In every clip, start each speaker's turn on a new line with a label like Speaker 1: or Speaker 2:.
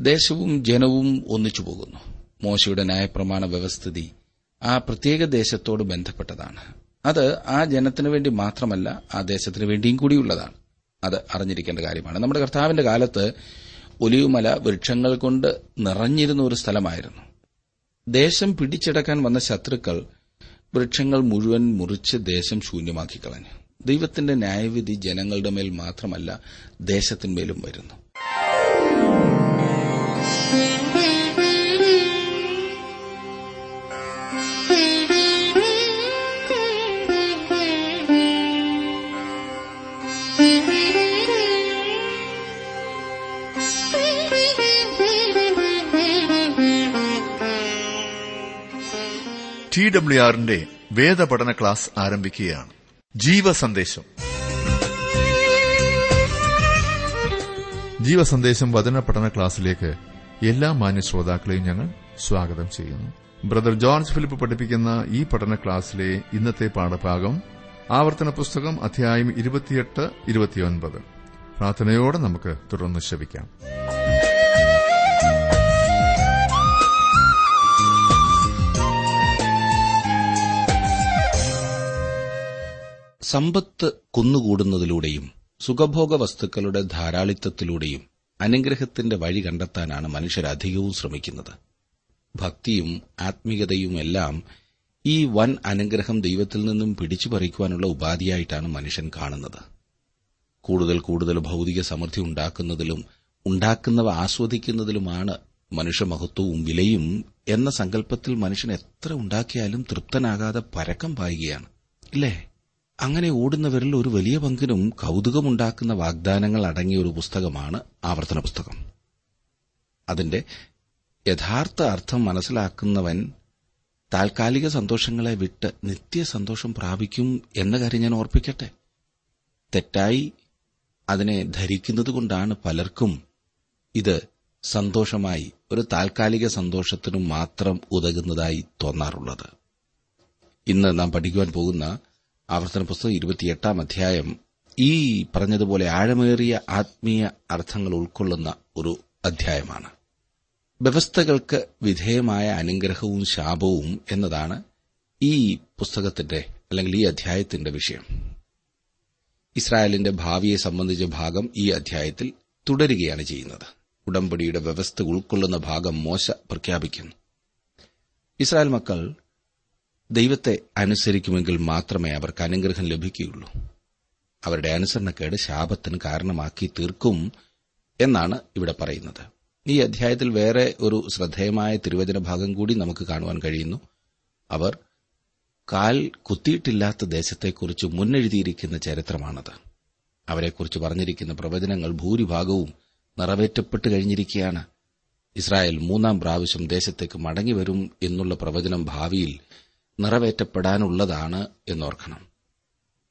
Speaker 1: ദേശവും ജനവും ഒന്നിച്ചു പോകുന്നു. മോശയുടെ ന്യായപ്രമാണ വ്യവസ്ഥിതി ആ പ്രത്യേക ദേശത്തോട് ബന്ധപ്പെട്ടതാണ്. അത് ആ ജനത്തിനു വേണ്ടി മാത്രമല്ല ആ ദേശത്തിനു വേണ്ടിയും കൂടിയുള്ളതാണ്. അത് അറിഞ്ഞിരിക്കേണ്ട കാര്യമാണ്. നമ്മുടെ കർത്താവിന്റെ കാലത്ത് ഒലിയുമല വൃക്ഷങ്ങൾ കൊണ്ട് നിറഞ്ഞിരുന്ന ഒരു സ്ഥലമായിരുന്നു. ദേശം പിടിച്ചെടുക്കാൻ വന്ന ശത്രുക്കൾ വൃക്ഷങ്ങൾ മുഴുവൻ മുറിച്ച് ദേശം ശൂന്യമാക്കി കളഞ്ഞു. ദൈവത്തിന്റെ ന്യായവിധി ജനങ്ങളുടെ മേൽ മാത്രമല്ല ദേശത്തിന്മേലും വരുന്നു.
Speaker 2: ടി ഡബ്ല്യു ആറിന്റെ വേദപഠന ക്ലാസ് ആരംഭിക്കുകയാണ്. ജീവസന്ദേശം. ജീവസന്ദേശം വചന പഠന ക്ലാസ്സിലേക്ക് എല്ലാ മാന്യ ശ്രോതാക്കളെയും ഞങ്ങൾ സ്വാഗതം ചെയ്യുന്നു. ബ്രദർ ജോർജ് ഫിലിപ്പ് പഠിപ്പിക്കുന്ന ഈ പഠന ക്ലാസ്സിലെ ഇന്നത്തെ പാഠഭാഗം ആവർത്തന പുസ്തകം അധ്യായം ഇരുപത്തിയെട്ട് ഇരുപത്തിയൊൻപത്. പ്രാർത്ഥനയോടെ നമുക്ക് തുടർന്ന് ശ്രവിക്കാം.
Speaker 1: സമ്പത്ത് കുന്നുകൂടുന്നതിലൂടെയും സുഖഭോഗ വസ്തുക്കളുടെ ധാരാളിത്തത്തിലൂടെയും അനുഗ്രഹത്തിന്റെ വഴി കണ്ടെത്താനാണ് മനുഷ്യർ അധികവും ശ്രമിക്കുന്നത്. ഭക്തിയും ആത്മീയതയും എല്ലാം ഈ വൻ അനുഗ്രഹം ദൈവത്തിൽ നിന്നും പിടിച്ചു പറിക്കുവാനുള്ള ഉപാധിയായിട്ടാണ് മനുഷ്യൻ കാണുന്നത്. കൂടുതൽ കൂടുതൽ ഭൗതിക സമൃദ്ധി ഉണ്ടാക്കുന്നതിലും ഉണ്ടാക്കുന്നവ ആസ്വദിക്കുന്നതിലുമാണ് മനുഷ്യമഹത്വവും വിലയും എന്ന സങ്കല്പത്തിൽ മനുഷ്യൻ എത്ര ഉണ്ടാക്കിയാലും തൃപ്തനാകാതെ പരക്കം പായുകയാണ്. ഇല്ലേ? അങ്ങനെ ഓടുന്നവരിൽ ഒരു വലിയ പങ്കിനും കൌതുകമുണ്ടാക്കുന്ന വാഗ്ദാനങ്ങൾ അടങ്ങിയ ഒരു പുസ്തകമാണ് ആവർത്തന പുസ്തകം. അതിന്റെ യഥാർത്ഥ അർത്ഥം മനസ്സിലാക്കുന്നവൻ താൽക്കാലിക സന്തോഷങ്ങളെ വിട്ട് നിത്യസന്തോഷം പ്രാപിക്കും എന്ന കാര്യം ഞാൻ ഓർപ്പിക്കട്ടെ. തെറ്റായി അതിനെ ധരിക്കുന്നതുകൊണ്ടാണ് പലർക്കും ഇത് സന്തോഷമായി ഒരു താൽക്കാലിക സന്തോഷത്തിനു മാത്രം ഉതകുന്നതായി തോന്നാറുള്ളത്. ഇന്ന് നാം പഠിക്കുവാൻ പോകുന്ന ആവർത്തന പുസ്തകം ഇരുപത്തിയെട്ടാം അധ്യായം. ഈ പറഞ്ഞതുപോലെ ആഴമേറിയ ആത്മീയ അർത്ഥങ്ങൾ ഉൾക്കൊള്ളുന്ന ഒരു അധ്യായമാണ്. വ്യവസ്ഥകൾക്ക് വിധേയമായ അനുഗ്രഹവും ശാപവും എന്നതാണ് ഈ പുസ്തകത്തിന്റെ അല്ലെങ്കിൽ ഈ അധ്യായത്തിന്റെ വിഷയം. ഇസ്രായേലിന്റെ ഭാവിയെ സംബന്ധിച്ച ഭാഗം ഈ അധ്യായത്തിൽ തുടരുകയാണ് ചെയ്യുന്നത്. ഉടമ്പടിയുടെ വ്യവസ്ഥ ഉൾക്കൊള്ളുന്ന ഭാഗം മോശ പ്രഖ്യാപിക്കുന്നു. ഇസ്രായേൽ മക്കൾ ദൈവത്തെ അനുസരിക്കുമെങ്കിൽ മാത്രമേ അവർക്ക് അനുഗ്രഹം ലഭിക്കുകയുള്ളൂ. അവരുടെ അനുസരണക്കേട് ശാപത്തിന് കാരണമാക്കി തീർക്കും എന്നാണ് ഇവിടെ പറയുന്നത്. ഈ അധ്യായത്തിൽ വേറെ ഒരു ശ്രദ്ധേയമായ തിരുവചന ഭാഗം കൂടി നമുക്ക് കാണുവാൻ കഴിയുന്നു. അവർ കാൽ കുത്തിയിട്ടില്ലാത്ത ദേശത്തെക്കുറിച്ച് മുന്നെഴുതിയിരിക്കുന്ന ചരിത്രമാണത്. അവരെക്കുറിച്ച് പറഞ്ഞിരിക്കുന്ന പ്രവചനങ്ങൾ ഭൂരിഭാഗവും നിറവേറ്റപ്പെട്ട് കഴിഞ്ഞിരിക്കുകയാണ്. ഇസ്രായേൽ മൂന്നാം പ്രാവശ്യം ദേശത്തേക്ക് മടങ്ങിവരും എന്നുള്ള പ്രവചനം ഭാവിയിൽ നിറവേറ്റപ്പെടാനുള്ളതാണ് എന്നോർക്കണം.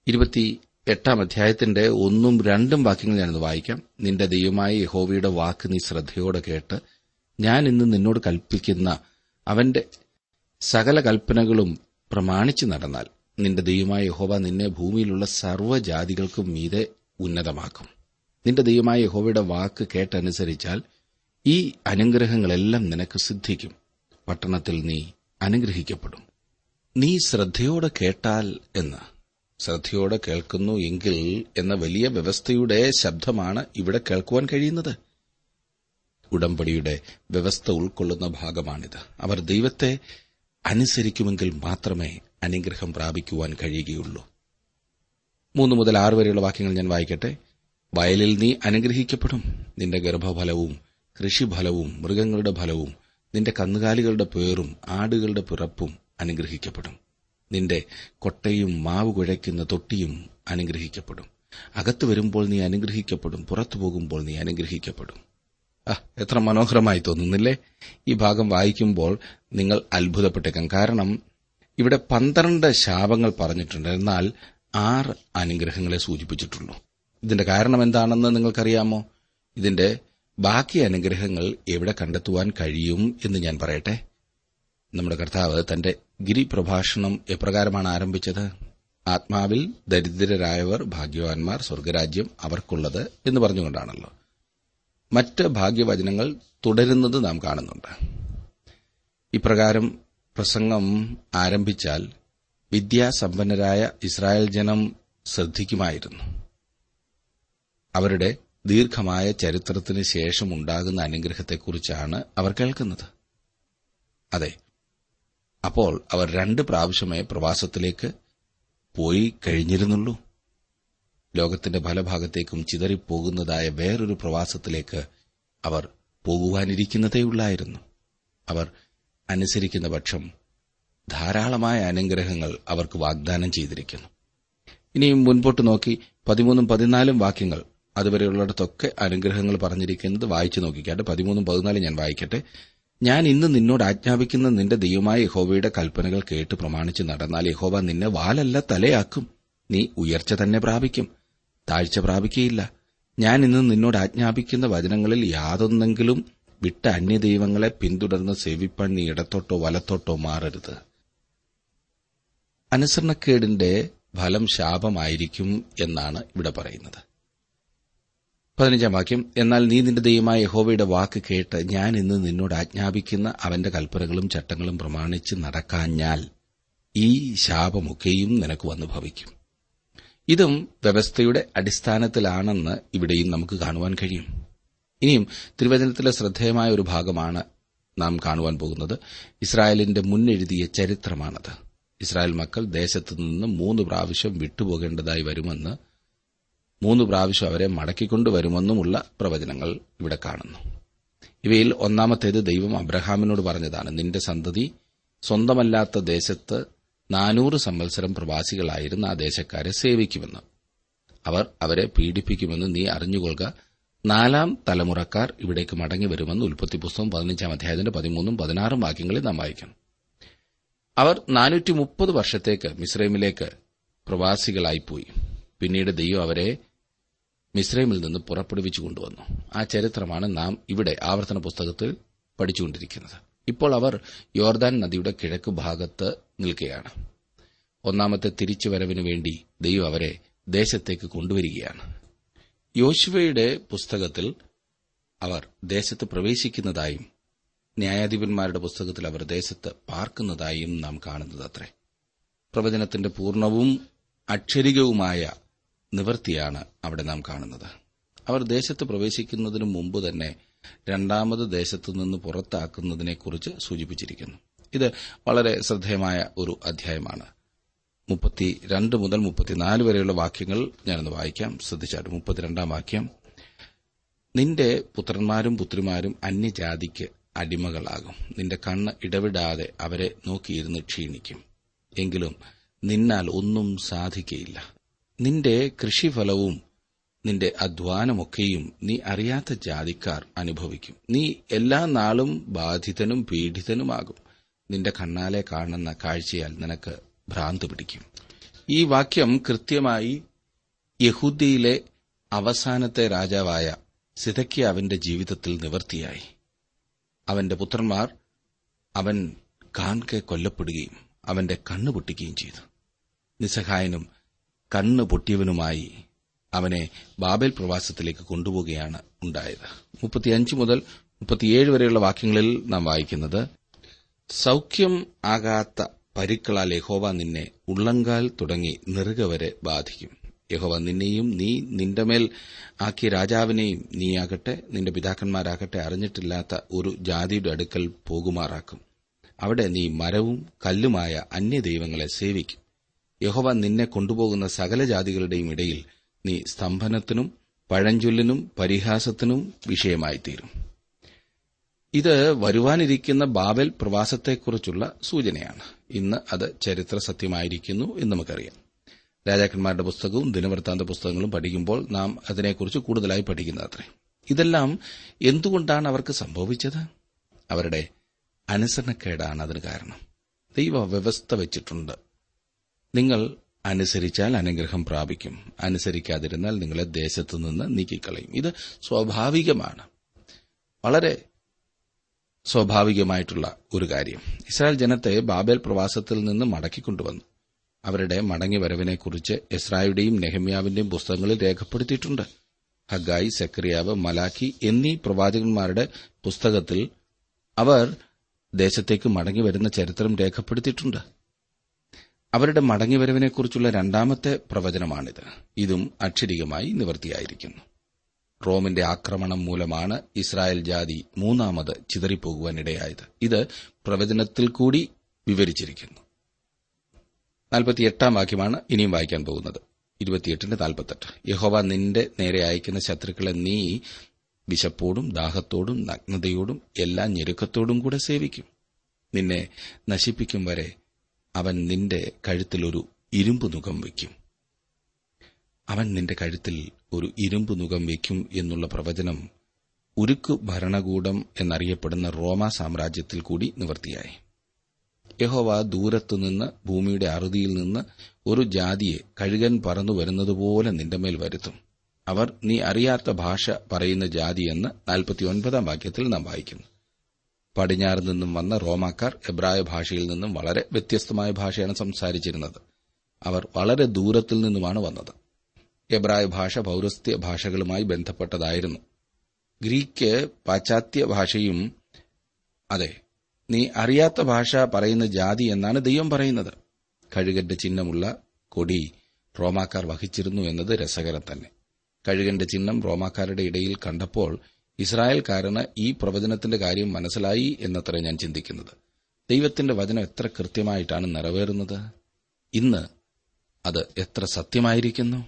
Speaker 1: ഇരുപത്തി എട്ടാം അധ്യായത്തിന്റെ ഒന്നും രണ്ടും വാക്യങ്ങൾ ഞാനത് വായിക്കാം. നിന്റെ ദൈവമായ യഹോവയുടെ വാക്ക് നീ ശ്രദ്ധയോടെ കേട്ട് ഞാൻ ഇന്ന് നിന്നോട് കൽപ്പിക്കുന്ന അവന്റെ സകല കൽപ്പനകളും പ്രമാണിച്ചു നടന്നാൽ നിന്റെ ദൈവമായ യഹോവ നിന്നെ ഭൂമിയിലുള്ള സർവജാതികൾക്കും മീതെ ഉന്നതമാക്കും. നിന്റെ ദൈവമായ യഹോവയുടെ വാക്ക് കേട്ടനുസരിച്ചാൽ ഈ അനുഗ്രഹങ്ങളെല്ലാം നിനക്ക് സിദ്ധിക്കും. പട്ടണത്തിൽ നീ അനുഗ്രഹിക്കപ്പെടും. നീ ശ്രദ്ധയോടെ കേട്ടാൽ എന്ന്. ശ്രദ്ധയോടെ കേൾക്കുന്നു എങ്കിൽ എന്ന വലിയ വ്യവസ്ഥയുടെ ശബ്ദമാണ് ഇവിടെ കേൾക്കുവാൻ കഴിയുന്നത്. ഉടമ്പടിയുടെ വ്യവസ്ഥ ഉൾക്കൊള്ളുന്ന ഭാഗമാണിത്. അവർ ദൈവത്തെ അനുസരിക്കുമെങ്കിൽ മാത്രമേ അനുഗ്രഹം പ്രാപിക്കുവാൻ കഴിയുകയുള്ളൂ. മൂന്ന് മുതൽ ആറ് വരെയുള്ള വാക്യങ്ങൾ ഞാൻ വായിക്കട്ടെ. വയലിൽ നീ അനുഗ്രഹിക്കപ്പെടും. നിന്റെ ഗർഭഫലവും കൃഷിഫലവും മൃഗങ്ങളുടെ ഫലവും നിന്റെ കന്നുകാലികളുടെ പേറും ആടുകളുടെ പിറപ്പും അനുഗ്രഹിക്കപ്പെടും. നിന്റെ കൊട്ടയും മാവ് കുഴയ്ക്കുന്ന തൊട്ടിയും അനുഗ്രഹിക്കപ്പെടും. അകത്തു വരുമ്പോൾ നീ അനുഗ്രഹിക്കപ്പെടും പുറത്തു പോകുമ്പോൾ നീ അനുഗ്രഹിക്കപ്പെടും. എത്ര മനോഹരമായി തോന്നുന്നില്ലേ? ഈ ഭാഗം വായിക്കുമ്പോൾ നിങ്ങൾ അത്ഭുതപ്പെട്ടേക്കാം. കാരണം ഇവിടെ പന്ത്രണ്ട് ശാപങ്ങൾ പറഞ്ഞിട്ടുണ്ട്. എന്നാൽ ആറ് അനുഗ്രഹങ്ങളെ സൂചിപ്പിച്ചിട്ടുള്ളൂ. ഇതിന്റെ കാരണം എന്താണെന്ന് നിങ്ങൾക്കറിയാമോ? ഇതിന്റെ ബാക്കി അനുഗ്രഹങ്ങൾ എവിടെ കണ്ടെത്തുവാൻ കഴിയും എന്ന് ഞാൻ പറയട്ടെ? നമ്മുടെ കർത്താവ് തന്റെ ഗിരിപ്രഭാഷണം എപ്രകാരമാണ് ആരംഭിച്ചത്? ആത്മാവിൽ ദരിദ്രരായവർ ഭാഗ്യവാന്മാർ സ്വർഗരാജ്യം അവർക്കുള്ളത് എന്ന് പറഞ്ഞുകൊണ്ടാണല്ലോ. മറ്റ് ഭാഗ്യവചനങ്ങൾ തുടരുന്നത് നാം കാണുന്നുണ്ട്. ഇപ്രകാരം പ്രസംഗം ആരംഭിച്ചാൽ വിദ്യാസമ്പന്നരായ ഇസ്രായേൽ ജനം ശ്രദ്ധിക്കുമായിരുന്നു. അവരുടെ ദീർഘമായ ചരിത്രത്തിന് ശേഷം ഉണ്ടാകുന്ന അനുഗ്രഹത്തെക്കുറിച്ചാണ് അവർ കേൾക്കുന്നത്. അതെ അപ്പോൾ അവർ രണ്ട് പ്രാവശ്യമേ പ്രവാസത്തിലേക്ക് പോയി കഴിഞ്ഞിരുന്നുള്ളൂ. ലോകത്തിന്റെ പല ഭാഗത്തേക്കും ചിതറിപ്പോകുന്നതായ വേറൊരു പ്രവാസത്തിലേക്ക് അവർ പോകുവാനിരിക്കുന്നതേയുള്ളായിരുന്നു. അവർ അനുസരിക്കുന്ന പക്ഷം ധാരാളമായ അനുഗ്രഹങ്ങൾ അവർക്ക് വാഗ്ദാനം ചെയ്തിരിക്കുന്നു. ഇനിയും മുൻപോട്ട് നോക്കി പതിമൂന്നും പതിനാലും വാക്യങ്ങൾ. അതുവരെയുള്ളിടത്തൊക്കെ അനുഗ്രഹങ്ങൾ പറഞ്ഞിരിക്കുന്നത് വായിച്ചു നോക്കിക്കാട്ടെ പതിമൂന്നും പതിനാലും ഞാൻ വായിക്കട്ടെ. ഞാൻ ഇന്ന് നിന്നോട് ആജ്ഞാപിക്കുന്ന നിന്റെ ദൈവമായ യഹോവയുടെ കൽപ്പനകൾ കേട്ട് പ്രമാണിച്ച് നടന്നാൽ യഹോവ നിന്നെ വാലല്ല തലയാക്കും. നീ ഉയർച്ച തന്നെ പ്രാപിക്കും. താഴ്ച പ്രാപിക്കുകയില്ല ഞാൻ ഇന്ന് നിന്നോട് ആജ്ഞാപിക്കുന്ന വചനങ്ങളിൽ യാതൊന്നെങ്കിലും വിട്ട അന്യദൈവങ്ങളെ പിന്തുടർന്ന് സേവിപ്പാൻ നീ ഇടത്തോട്ടോ വലത്തോട്ടോ മാറരുത്. അനുസരണക്കേടിന്റെ ഫലം ശാപമായിരിക്കും എന്നാണ് ഇവിടെ പറയുന്നത്. പതിനഞ്ചാം വാക്യം എന്നാൽ നീ നിന്റെ ദൈവമായ യഹോവയുടെ വാക്ക് കേട്ട് ഞാൻ ഇന്ന് നിന്നോട് ആജ്ഞാപിക്കുന്ന അവന്റെ കൽപ്പനകളും ചട്ടങ്ങളും പ്രമാണിച്ച് നടക്കാഞ്ഞാൽ ഈ ശാപമൊക്കെയും നിനക്ക് വന്നു ഭവിക്കും. ഇതും വ്യവസ്ഥയുടെ അടിസ്ഥാനത്തിലാണെന്ന് ഇവിടെയും നമുക്ക് കാണുവാൻ കഴിയും. ഇനിയും തിരുവചനത്തിലെ ശ്രദ്ധേയമായ ഒരു ഭാഗമാണ് നാം കാണുവാൻ പോകുന്നത്. ഇസ്രായേലിന്റെ മുന്നെഴുതിയ ചരിത്രമാണത്. ഇസ്രായേൽ മക്കൾ ദേശത്തു നിന്ന് മൂന്ന് പ്രാവശ്യം വിട്ടുപോകേണ്ടതായി വരുമെന്ന് മൂന്ന് പ്രാവശ്യം അവരെ മടക്കിക്കൊണ്ടുവരുമെന്നുമുള്ള പ്രവചനങ്ങൾ ഇവിടെ കാണുന്നു. ഇവയിൽ ഒന്നാമത്തേത് ദൈവം അബ്രഹാമിനോട് പറഞ്ഞതാണ് നിന്റെ സന്തതി സ്വന്തമല്ലാത്ത ദേശത്ത് നാനൂറ് സംവത്സരം പ്രവാസികളായിരുന്ന ആ ദേശക്കാരെ സേവിക്കുമെന്ന്. അവർ അവരെ പീഡിപ്പിക്കുമെന്ന് നീ അറിഞ്ഞുകൊള്ളുക. നാലാം തലമുറക്കാർ ഇവിടേക്ക് മടങ്ങി വരുമെന്ന് ഉൽപ്പത്തി പുസ്തകം പതിനഞ്ചാം അധ്യായത്തിന്റെ പതിമൂന്നും പതിനാറും വാക്യങ്ങളിൽ നാം വായിക്കണം. അവർ നാനൂറ്റി മുപ്പത് വർഷത്തേക്ക് മിസ്രൈമിലേക്ക് പ്രവാസികളായിപ്പോയി. പിന്നീട് ദൈവം അവരെ മിസ്രൈമിൽ നിന്ന് പുറപ്പെടുവിച്ചു കൊണ്ടുവന്നു. ആ ചരിത്രമാണ് നാം ഇവിടെ ആവർത്തന പുസ്തകത്തിൽ പഠിച്ചുകൊണ്ടിരിക്കുന്നത്. ഇപ്പോൾ അവർ യോർദാൻ നദിയുടെ കിഴക്ക് ഭാഗത്ത് നിൽക്കുകയാണ്. ഒന്നാമത്തെ തിരിച്ചുവരവിനു വേണ്ടി ദൈവം അവരെ ദേശത്തേക്ക് കൊണ്ടുവരികയാണ്. യോശുവയുടെ പുസ്തകത്തിൽ അവർ ദേശത്ത് പ്രവേശിക്കുന്നതായും ന്യായാധിപന്മാരുടെ പുസ്തകത്തിൽ അവർ ദേശത്ത് പാർക്കുന്നതായും നാം കാണുന്നത് അത്രേ പ്രവചനത്തിന്റെ പൂർണവും അക്ഷരികവുമായ നിവൃത്തിയാണ് അവിടെ നാം കാണുന്നത്. അവർ ദേശത്ത് പ്രവേശിക്കുന്നതിനു മുമ്പ് തന്നെ രണ്ടാമത് ദേശത്തു നിന്ന് പുറത്താക്കുന്നതിനെക്കുറിച്ച് സൂചിപ്പിച്ചിരിക്കുന്നു. ഇത് വളരെ ശ്രദ്ധേയമായ ഒരു അധ്യായമാണ്. മുപ്പത്തിരണ്ട് മുതൽ മുപ്പത്തിനാല് വരെയുള്ള വാക്യങ്ങൾ ഞാനൊന്ന് വായിക്കാം. ശ്രദ്ധിച്ചാട്ട് മുപ്പത്തിരണ്ടാം വാക്യം. നിന്റെ പുത്രന്മാരും പുത്രിമാരും അന്യജാതിക്ക് അടിമകളാകും. നിന്റെ കണ്ണ് ഇടവിടാതെ അവരെ നോക്കിയിരുന്ന് ക്ഷീണിക്കും. എങ്കിലും നിന്നാൽ ഒന്നും സാധിക്കയില്ല. നിന്റെ കൃഷിഫലവും നിന്റെ അധ്വാനമൊക്കെയും നീ അറിയാത്ത ജാതിക്കാർ അനുഭവിക്കും. നീ എല്ലാ നാളും ബാധിതനും പീഡിതനുമാകും. നിന്റെ കണ്ണാലെ കാണുന്ന കാഴ്ചയാൽ നിനക്ക് ഭ്രാന്ത് പിടിക്കും. ഈ വാക്യം കൃത്യമായി യഹൂദിയിലെ അവസാനത്തെ രാജാവായ സിതക്കിയാവിന്റെ ജീവിതത്തിൽ നിവർത്തിയായി. അവന്റെ പുത്രന്മാർ അവൻ കാൺകെ കൊല്ലപ്പെടുകയും അവന്റെ കണ്ണുപൊട്ടിക്കുകയും ചെയ്തു. നിസ്സഹായനും കണ്ണ് പൊട്ടിയവനുമായി അവനെ ബാബേൽ പ്രവാസത്തിലേക്ക് കൊണ്ടുപോവുകയാണ് ഉണ്ടായത്. മുപ്പത്തിയഞ്ച് മുതൽ മുപ്പത്തിയേഴ് വരെയുള്ള വാക്യങ്ങളിൽ നാം വായിക്കുന്നത് സൗഖ്യം ആകാത്ത പരുക്കളാൽ യഹോവ നിന്നെ ഉള്ളങ്കാൽ തുടങ്ങി നെറുക വരെ ബാധിക്കും. യഹോവ നിന്നെയും നീ നിന്റെ മേൽ ആക്കിയ രാജാവിനെയും നീയാകട്ടെ നിന്റെ പിതാക്കന്മാരാകട്ടെ അറിഞ്ഞിട്ടില്ലാത്ത ഒരു ജാതിയുടെ അടുക്കൽ പോകുമാറാക്കും. അവിടെ നീ മരവും കല്ലുമായ അന്യദൈവങ്ങളെ സേവിക്കും. യഹോവ നിന്നെ കൊണ്ടുപോകുന്ന സകല ജാതികളുടെയും ഇടയിൽ നീ സ്തംഭനത്തിനും പഴഞ്ചൊല്ലിനും പരിഹാസത്തിനും വിഷയമായിത്തീരും. ഇത് വരുവാനിരിക്കുന്ന ബാബൽ പ്രവാസത്തെക്കുറിച്ചുള്ള സൂചനയാണ്. ഇന്ന് അത് ചരിത്ര സത്യമായിരിക്കുന്നു എന്ന് നമുക്കറിയാം. രാജാക്കന്മാരുടെ പുസ്തകവും ദിനവൃത്താന്ത പുസ്തകങ്ങളും പഠിക്കുമ്പോൾ നാം അതിനെക്കുറിച്ച് കൂടുതലായി പഠിക്കുന്നത് അത്രേ ഇതെല്ലാം എന്തുകൊണ്ടാണ് അവർക്ക് സംഭവിച്ചത്? അവരുടെ അനുസരണക്കേടാണ് അതിന് കാരണം. ദൈവ വ്യവസ്ഥ വെച്ചിട്ടുണ്ട്. നിങ്ങൾ അനുസരിച്ചാൽ അനുഗ്രഹം പ്രാപിക്കും. അനുസരിക്കാതിരുന്നാൽ നിങ്ങളെ ദേശത്തു നിന്ന് നീക്കിക്കളയും. ഇത് സ്വാഭാവികമാണ്. വളരെ സ്വാഭാവികമായിട്ടുള്ള ഒരു കാര്യം. ഇസ്രായേൽ ജനത്തെ ബാബേൽ പ്രവാസത്തിൽ നിന്ന് മടക്കിക്കൊണ്ടുവന്നു. അവരുടെ മടങ്ങിവരവിനെക്കുറിച്ച് ഇസ്രായുടെയും നെഹമ്യാവിന്റെയും പുസ്തകങ്ങളിൽ രേഖപ്പെടുത്തിയിട്ടുണ്ട്. ഹഗായി സെക്രിയാവ് മലാഖി എന്നീ പ്രവാചകന്മാരുടെ പുസ്തകത്തിൽ അവർ ദേശത്തേക്ക് മടങ്ങി വരുന്ന ചരിത്രം രേഖപ്പെടുത്തിയിട്ടുണ്ട്. അവരുടെ മടങ്ങിവരവിനെക്കുറിച്ചുള്ള രണ്ടാമത്തെ പ്രവചനമാണിത്. ഇതും അക്ഷരികമായി നിവർത്തിയായിരിക്കുന്നു. റോമിന്റെ ആക്രമണം മൂലമാണ് ഇസ്രായേൽ ജാതി മൂന്നാമത് ചിതറിപ്പോകുവാനിടയായത്. ഇത് പ്രവചനത്തിൽ കൂടി വിവരിച്ചിരിക്കുന്നു. നാൽപ്പത്തിയെട്ടാം വാക്യമാണ് ഇനിയും വായിക്കാൻ പോകുന്നത്. യഹോവ നിന്റെ നേരെ അയക്കുന്ന ശത്രുക്കളെ നീ വിശപ്പോടും ദാഹത്തോടും നഗ്നതയോടും എല്ലാ ഞെരുക്കത്തോടും കൂടെ സേവിക്കും. നിന്നെ നശിപ്പിക്കും വരെ അവൻ നിന്റെ കഴുത്തിൽ ഒരു ഇരുമ്പ് നുകം വയ്ക്കും. അവൻ നിന്റെ കഴുത്തിൽ ഒരു ഇരുമ്പ് നുകം വയ്ക്കും എന്നുള്ള പ്രവചനം ഉരുക്ക് ഭരണകൂടം എന്നറിയപ്പെടുന്ന റോമ സാമ്രാജ്യത്തിൽ കൂടി നിവർത്തിയായി. യഹോവ ദൂരത്തുനിന്ന് ഭൂമിയുടെ അറുതിയിൽ നിന്ന് ഒരു ജാതിയെ കഴുകൻ പറന്നു വരുന്നതുപോലെ നിന്റെ മേൽ വരുത്തും. അവർ നീ അറിയാത്ത ഭാഷ പറയുന്ന ജാതിയെന്ന് നാൽപ്പത്തിയൊൻപതാം വാക്യത്തിൽ നാം വായിക്കുന്നു. പടിഞ്ഞാറ് നിന്നും വന്ന റോമാക്കാർ എബ്രായ ഭാഷയിൽ നിന്നും വളരെ വ്യത്യസ്തമായ ഭാഷയാണ് സംസാരിച്ചിരുന്നത്. അവർ വളരെ ദൂരത്തിൽ നിന്നുമാണ് വന്നത്. എബ്രായ ഭാഷ പൌരസ്ത്യ ഭാഷകളുമായി ബന്ധപ്പെട്ടതായിരുന്നു. ഗ്രീക്ക് പാശ്ചാത്യ ഭാഷയും അതെ നീ അറിയാത്ത ഭാഷ പറയുന്ന ജാതി എന്നാണ് ദൈവം പറയുന്നത്. കഴുകന്റെ ചിഹ്നമുള്ള കൊടി റോമാക്കാർ വഹിച്ചിരുന്നു എന്നത് രസകരം തന്നെ. കഴുകന്റെ ചിഹ്നം റോമാക്കാരുടെ ഇടയിൽ കണ്ടപ്പോൾ ഇസ്രായേൽക്കാരന് ഈ പ്രവചനത്തിന്റെ കാര്യം മനസ്സിലായി എന്നത്ര ഞാൻ ചിന്തിക്കുന്നത്. ദൈവത്തിന്റെ വചനം എത്ര കൃത്യമായിട്ടാണ് നിറവേറുന്നത്? ഇന്ന് അത് എത്ര സത്യമായിരിക്കുന്നു?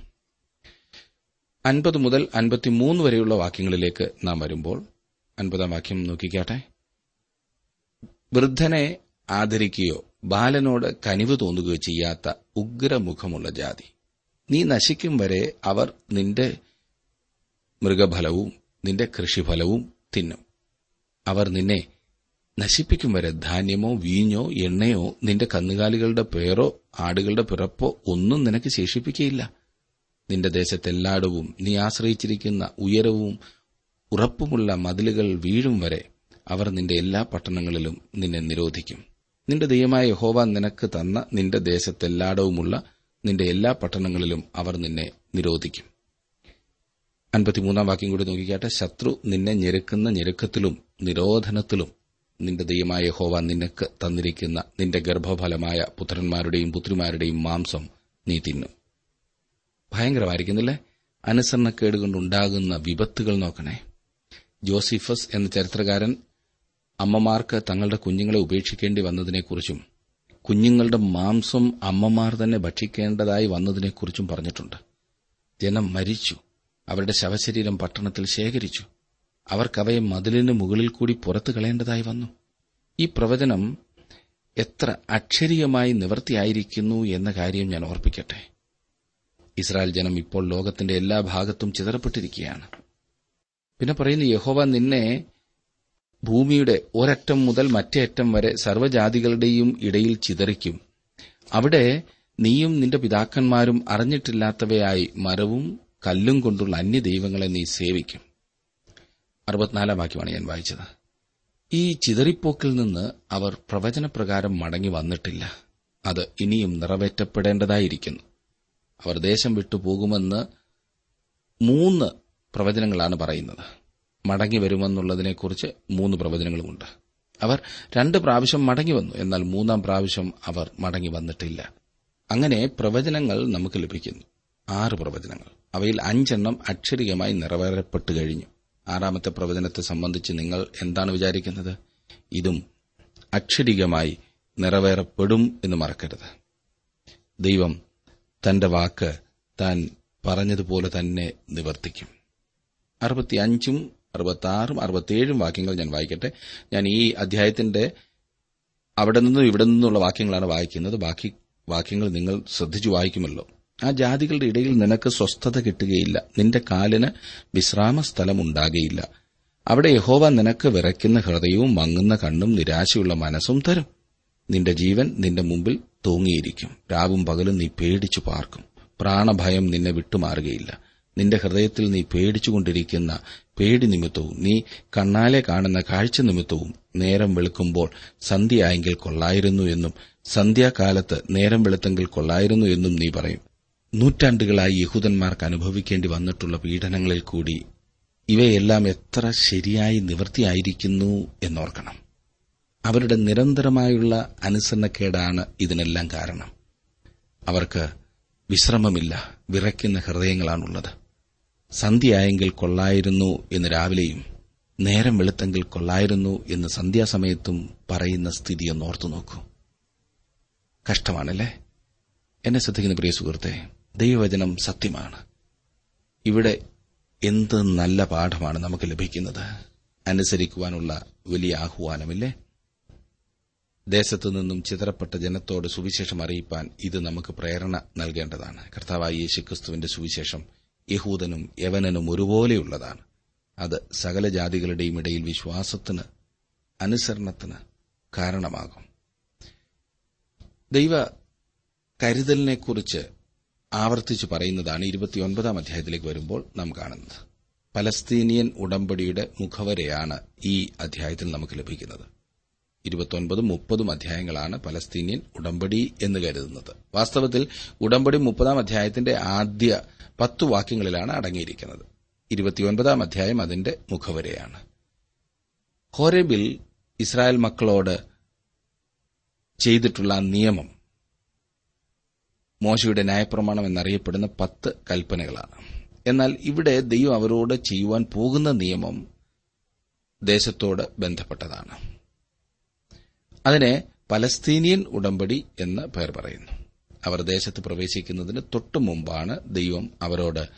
Speaker 1: അൻപത് മുതൽ അൻപത്തിമൂന്ന് വരെയുള്ള വാക്യങ്ങളിലേക്ക് നാം വരുമ്പോൾ അൻപതാം വാക്യം നോക്കിക്കാട്ടെ. വൃദ്ധനെ ആദരിക്കുകയോ ബാലനോട് കനിവ് തോന്നുകയോ ചെയ്യാത്ത ഉഗ്രമുഖമുള്ള ജാതി. നീ നശിക്കും വരെ അവർ നിന്റെ മൃഗഫലവും നിന്റെ കൃഷിഫലവും തിന്നും. അവർ നിന്നെ നശിപ്പിക്കും വരെ ധാന്യമോ വീഞ്ഞോ എണ്ണയോ നിന്റെ കന്നുകാലികളുടെ പേരോ ആടുകളുടെ പിറപ്പോ ഒന്നും നിനക്ക് ശേഷിപ്പിക്കയില്ല. നിന്റെ ദേശത്തെല്ലാടവും നീ ആശ്രയിച്ചിരിക്കുന്ന ഉയരവും ഉറപ്പുമുള്ള മതിലുകൾ വീഴും വരെ അവർ നിന്റെ എല്ലാ പട്ടണങ്ങളിലും നിന്നെ നിരോധിക്കും. നിന്റെ ദൈവമായ യഹോവ നിനക്ക് തന്ന നിന്റെ ദേശത്തെല്ലായിടവുമുള്ള നിന്റെ എല്ലാ പട്ടണങ്ങളിലും അവർ നിന്നെ നിരോധിക്കും. അൻപത്തിമൂന്നാം വാക്യം കൂടി നോക്കിക്കാട്ടെ. ശത്രു നിന്നെ ഞെരുക്കുന്ന ഞെരുക്കത്തിലും നിരോധനത്തിലും നിന്റെ ദൈവമായ ഹോവ നിനക്ക് തന്നിരിക്കുന്ന നിന്റെ ഗർഭഫലമായ പുത്രന്മാരുടെയും പുത്രിമാരുടെയും മാംസം നീ തിന്നും. ഭയങ്കരമായിരിക്കുന്നില്ലേ? അനുസരണക്കേട് കൊണ്ടുണ്ടാകുന്ന വിപത്തുകൾ നോക്കണേ. ജോസിഫസ് എന്ന ചരിത്രകാരൻ അമ്മമാർക്ക് തങ്ങളുടെ കുഞ്ഞുങ്ങളെ ഉപേക്ഷിക്കേണ്ടി വന്നതിനെക്കുറിച്ചും കുഞ്ഞുങ്ങളുടെ മാംസം അമ്മമാർ തന്നെ ഭക്ഷിക്കേണ്ടതായി വന്നതിനെക്കുറിച്ചും പറഞ്ഞിട്ടുണ്ട്. ജനം മരിച്ചു. അവരുടെ ശവശരീരം പട്ടണത്തിൽ ശേഖരിച്ചു. അവർക്കവയെ മതിലിന് മുകളിൽ കൂടി പുറത്തു കളയേണ്ടതായി വന്നു. ഈ പ്രവചനം എത്ര അക്ഷരീയമായി നിവർത്തിയായിരിക്കുന്നു എന്ന കാര്യം ഞാൻ ഓർപ്പിക്കട്ടെ. ഇസ്രായേൽ ജനം ഇപ്പോൾ ലോകത്തിന്റെ എല്ലാ ഭാഗത്തും ചിതറപ്പെട്ടിരിക്കുകയാണ്. പിന്നെ പറയുന്നു യഹോവ നിന്നെ ഭൂമിയുടെ ഒരറ്റം മുതൽ മറ്റേ അറ്റം വരെ സർവജാതികളുടെയും ഇടയിൽ ചിതറിക്കും. അവിടെ നീയും നിന്റെ പിതാക്കന്മാരും അറിഞ്ഞിട്ടില്ലാത്തവയായി മരവും കല്ലും കൊണ്ടുള്ള അന്യ ദൈവങ്ങളെ നീ സേവിക്കും. അറുപത്തിനാലാം വാക്യമാണ് ഞാൻ വായിച്ചത്. ഈ ചിതറിപ്പോക്കിൽ നിന്ന് അവർ പ്രവചനപ്രകാരം മടങ്ങി വന്നിട്ടില്ല. അത് ഇനിയും നിറവേറ്റപ്പെടേണ്ടതായിരിക്കുന്നു. അവർ ദേശം വിട്ടുപോകുമെന്ന് മൂന്ന് പ്രവചനങ്ങളാണ് പറയുന്നത്. മടങ്ങി വരുമെന്നുള്ളതിനെക്കുറിച്ച് മൂന്ന് പ്രവചനങ്ങളുമുണ്ട്. അവർ രണ്ട് പ്രാവശ്യം മടങ്ങി വന്നു എന്നാൽ മൂന്നാം പ്രാവശ്യം അവർ മടങ്ങി വന്നിട്ടില്ല. അങ്ങനെ പ്രവചനങ്ങൾ നമുക്ക് ലഭിക്കുന്നു. ആറ് പ്രവചനങ്ങൾ. അവയിൽ അഞ്ചെണ്ണം അക്ഷരികമായി നിറവേറപ്പെട്ടു കഴിഞ്ഞു. ആറാമത്തെ പ്രവചനത്തെ സംബന്ധിച്ച് നിങ്ങൾ എന്താണ് വിചാരിക്കുന്നത്? ഇതും അക്ഷരികമായി നിറവേറപ്പെടും എന്ന് മറക്കരുത്. ദൈവം തന്റെ വാക്ക് താൻ പറഞ്ഞതുപോലെ തന്നെ നിവർത്തിക്കും. അറുപത്തിയഞ്ചും അറുപത്തിയാറും അറുപത്തിയേഴും വാക്യങ്ങൾ ഞാൻ വായിക്കട്ടെ. ഞാൻ ഈ അധ്യായത്തിന്റെ അവിടെ നിന്നും ഇവിടെ നിന്നുള്ള വാക്യങ്ങളാണ് വായിക്കുന്നത്. ബാക്കി വാക്യങ്ങൾ നിങ്ങൾ ശ്രദ്ധിച്ചു വായിക്കുമല്ലോ. ആ ജാതികളുടെ ഇടയിൽ നിനക്ക് സ്വസ്ഥത കിട്ടുകയില്ല. നിന്റെ കാലിന് വിശ്രാമ സ്ഥലമുണ്ടാകുകയില്ല അവിടെ യഹോവ നിനക്ക് വിറയ്ക്കുന്ന ഹൃദയവും മങ്ങുന്ന കണ്ണും നിരാശയുള്ള മനസ്സും തരും. നിന്റെ ജീവൻ നിന്റെ മുമ്പിൽ തൂങ്ങിയിരിക്കും. രാവും പകലും നീ പേടിച്ചു പാർക്കും. പ്രാണഭയം നിന്നെ വിട്ടുമാറുകയില്ല. നിന്റെ ഹൃദയത്തിൽ നീ പേടിച്ചുകൊണ്ടിരിക്കുന്ന പേടി നിമിത്തവും നീ കണ്ണാലെ കാണുന്ന കാഴ്ച നിമിത്തവും നേരം വെളുക്കുമ്പോൾ സന്ധ്യയായെങ്കിൽ കൊള്ളായിരുന്നു എന്നും സന്ധ്യാകാലത്ത് നേരം വെളുത്തെങ്കിൽ കൊള്ളായിരുന്നു എന്നും നീ പറയും. നൂറ്റാണ്ടുകളായി യഹൂദന്മാർക്ക് അനുഭവിക്കേണ്ടി വന്നിട്ടുള്ള പീഡനങ്ങളിൽ കൂടി ഇവയെല്ലാം എത്ര ശരിയായി നിവൃത്തിയായിരിക്കുന്നു എന്നോർക്കണം. അവരുടെ നിരന്തരമായുള്ള അനുസരണക്കേടാണ് ഇതിനെല്ലാം കാരണം. അവർക്ക് വിശ്രമമില്ല വിറയ്ക്കുന്ന ഹൃദയങ്ങളാണുള്ളത്. സന്ധ്യയായെങ്കിൽ കൊള്ളായിരുന്നു എന്ന് രാവിലെയും നേരം വെളുത്തെങ്കിൽ കൊള്ളായിരുന്നു എന്ന് സന്ധ്യാസമയത്തും പറയുന്ന സ്ഥിതി നോക്കൂ കഷ്ടമാണല്ലേ? എന്നെ ശ്രദ്ധിക്കുന്ന പ്രിയ സുഹൃത്തെ ദൈവവചനം സത്യമാണ്. ഇവിടെ എന്ത് നല്ല പാഠമാണ് നമുക്ക് ലഭിക്കുന്നത്? അനുസരിക്കുവാനുള്ള വലിയ ആഹ്വാനമില്ലേ? ദേശത്തു നിന്നും ചിതറപ്പെട്ട ജനത്തോട് സുവിശേഷം അറിയിപ്പാൻ ഇത് നമുക്ക് പ്രേരണ നൽകേണ്ടതാണ്. കർത്താവായ യേശുക്രിസ്തുവിന്റെ സുവിശേഷം യഹൂദനും യവനനും ഒരുപോലെയുള്ളതാണ്. അത് സകല ജാതികളുടെയും ഇടയിൽ വിശ്വാസത്തിന് അനുസരണത്തിന് കാരണമാകും. ദൈവ കരുതലിനെക്കുറിച്ച് ആവർത്തിച്ചു പറയുന്നതാണ് ഇരുപത്തിയൊൻപതാം അധ്യായത്തിലേക്ക് വരുമ്പോൾ നാം കാണുന്നത്. പലസ്തീനിയൻ ഉടമ്പടിയുടെ മുഖവരെയാണ് ഈ അധ്യായത്തിൽ നമുക്ക് ലഭിക്കുന്നത്. ഇരുപത്തൊൻപതും മുപ്പതും അധ്യായങ്ങളാണ് പലസ്തീനിയൻ ഉടമ്പടി എന്ന് കരുതുന്നത്. വാസ്തവത്തിൽ ഉടമ്പടി മുപ്പതാം അധ്യായത്തിന്റെ ആദ്യ പത്തു വാക്യങ്ങളിലാണ് അടങ്ങിയിരിക്കുന്നത്. ഇരുപത്തിയൊൻപതാം അധ്യായം അതിന്റെ മുഖവരെയാണ്. ഹോരേബിൽ ഇസ്രായേൽ മക്കളോട് ചെയ്തിട്ടുള്ള നിയമം മോശയുടെ ന്യായപ്രമാണം എന്നറിയപ്പെടുന്ന പത്ത് കൽപ്പനകളാണ്. എന്നാൽ ഇവിടെ ദൈവം അവരോട് ചെയ്യുവാൻ പോകുന്ന നിയമം ദേശത്തോട് ബന്ധപ്പെട്ടതാണ്. അതിനെ പലസ്തീനിയൻ ഉടമ്പടി എന്ന് പേർ പറയുന്നു. അവർ ദേശത്ത് പ്രവേശിക്കുന്നതിന് തൊട്ടു മുമ്പാണ് ദൈവം അവരോട്